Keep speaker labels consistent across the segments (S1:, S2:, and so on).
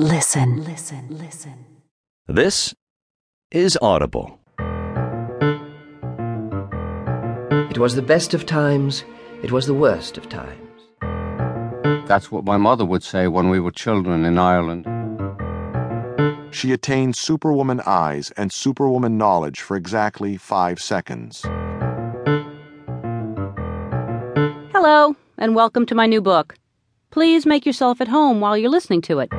S1: Listen, listen, listen.
S2: This is Audible.
S3: It was the best of times, it was the worst of times.
S4: That's what my mother would say when we were children in Ireland.
S5: She attained superwoman eyes and superwoman knowledge for exactly five seconds.
S6: Hello, and welcome to my new book. Please make yourself at home while you're listening to it.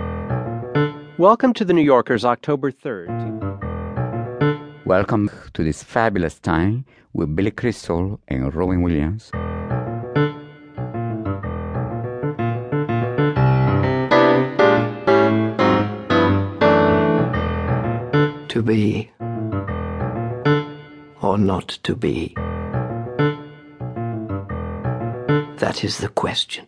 S7: Welcome to the New Yorker's October 3rd.
S8: Welcome to this fabulous time with Billy Crystal and Robin Williams.
S3: To be or not to be? That is the question.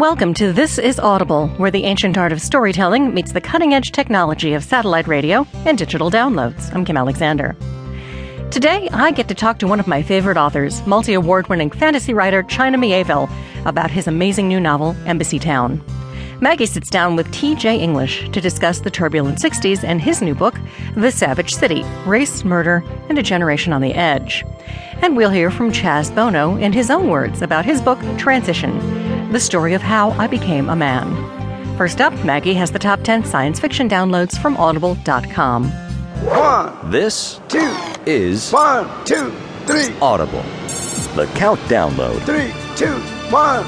S9: Welcome to This is Audible, where the ancient art of storytelling meets the cutting edge technology of satellite radio and digital downloads. I'm Kim Alexander. Today, I get to talk to one of my favorite authors, multi award winning fantasy writer China Miéville, about his amazing new novel, Embassytown. Maggie sits down with T.J. English to discuss the turbulent 60s and his new book, The Savage City Race, Murder, and a Generation on the Edge. And we'll hear from Chaz Bono in his own words about his book, Transition The Story of How I Became a Man. First up, Maggie has the top 10 science fiction downloads from audible.com.
S2: One, this
S10: two,
S2: is
S10: one, two, three,
S2: Audible. The Count Download.
S10: three, two, one.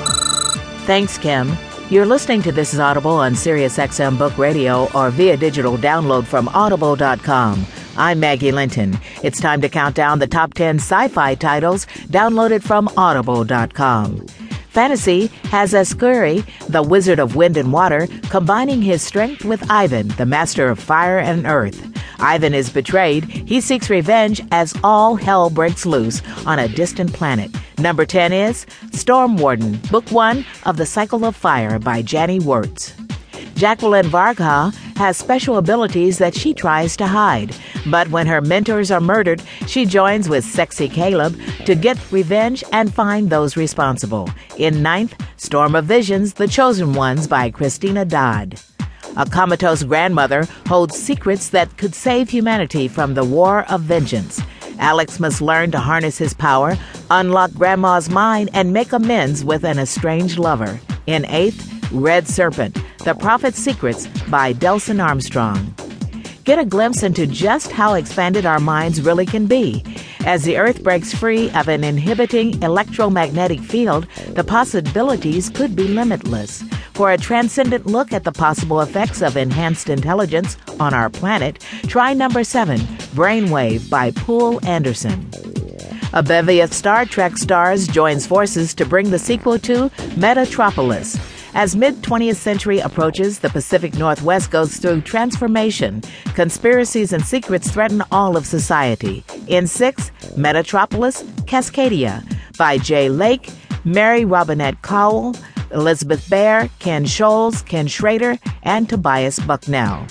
S11: Thanks, Kim. You're listening to This is Audible on SiriusXM Book Radio or via digital download from audible.com. I'm Maggie Linton. It's time to count down the top 10 sci fi titles downloaded from audible.com. Fantasy has Escuri, the Wizard of Wind and Water, combining his strength with Ivan, the Master of Fire and Earth. Ivan is betrayed. He seeks revenge as all hell breaks loose on a distant planet. Number 10 is Storm Warden, Book 1 of The Cycle of Fire by Janny Wurts. Jacqueline Varga has special abilities that she tries to hide. But when her mentors are murdered, she joins with Sexy Caleb to get revenge and find those responsible. In ninth, Storm of Visions, The Chosen Ones by Christina Dodd. A comatose grandmother holds secrets that could save humanity from the war of vengeance. Alex must learn to harness his power, unlock Grandma's mind, and make amends with an estranged lover. In eighth, Red Serpent, The Prophet's Secrets by Delson Armstrong. Get a glimpse into just how expanded our minds really can be. As the Earth breaks free of an inhibiting electromagnetic field, the possibilities could be limitless. For a transcendent look at the possible effects of enhanced intelligence on our planet, try number seven, Brainwave by Poul Anderson. A bevy of Star Trek stars joins forces to bring the sequel to Metatropolis. As mid 20th century approaches, the Pacific Northwest goes through transformation. Conspiracies and secrets threaten all of society. In six, Metatropolis, Cascadia, by Jay Lake, Mary Robinette Kowal, Elizabeth Bear, Ken Scholes, Ken Schrader, and Tobias Buckell.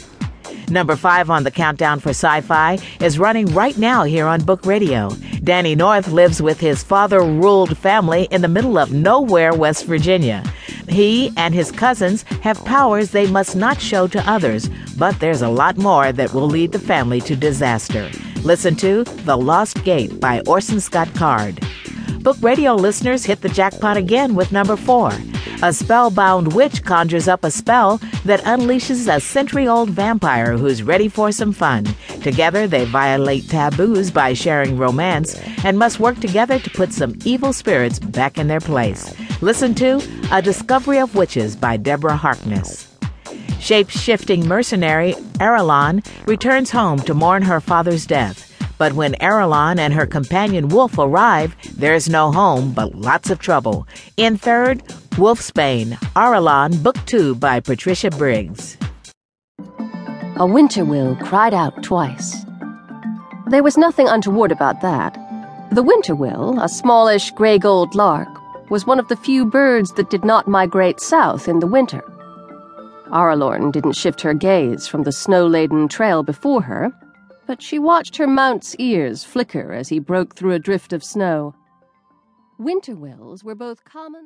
S11: Number five on the countdown for sci fi is running right now here on Book Radio. Danny North lives with his father ruled family in the middle of nowhere, West Virginia. He and his cousins have powers they must not show to others, but there's a lot more that will lead the family to disaster. Listen to The Lost Gate by Orson Scott Card. Book Radio listeners hit the jackpot again with number four. A spellbound witch conjures up a spell that unleashes a century old vampire who's ready for some fun. Together, they violate taboos by sharing romance and must work together to put some evil spirits back in their place. Listen to A Discovery of Witches by Deborah Harkness. Shape shifting mercenary Aralorn returns home to mourn her father's death. But when Aralorn and her companion Wolf arrive, there's no home but lots of trouble. In third, Wolfsbane, Aralorn, Book 2 by Patricia Briggs.
S12: A winter will cried out twice. There was nothing untoward about that. The winter will, a smallish gray gold lark, was one of the few birds that did not migrate south in the winter. Aralorn didn't shift her gaze from the snow laden trail before her, but she watched her mount's ears flicker as he broke through a drift of snow. Winterwills were both common.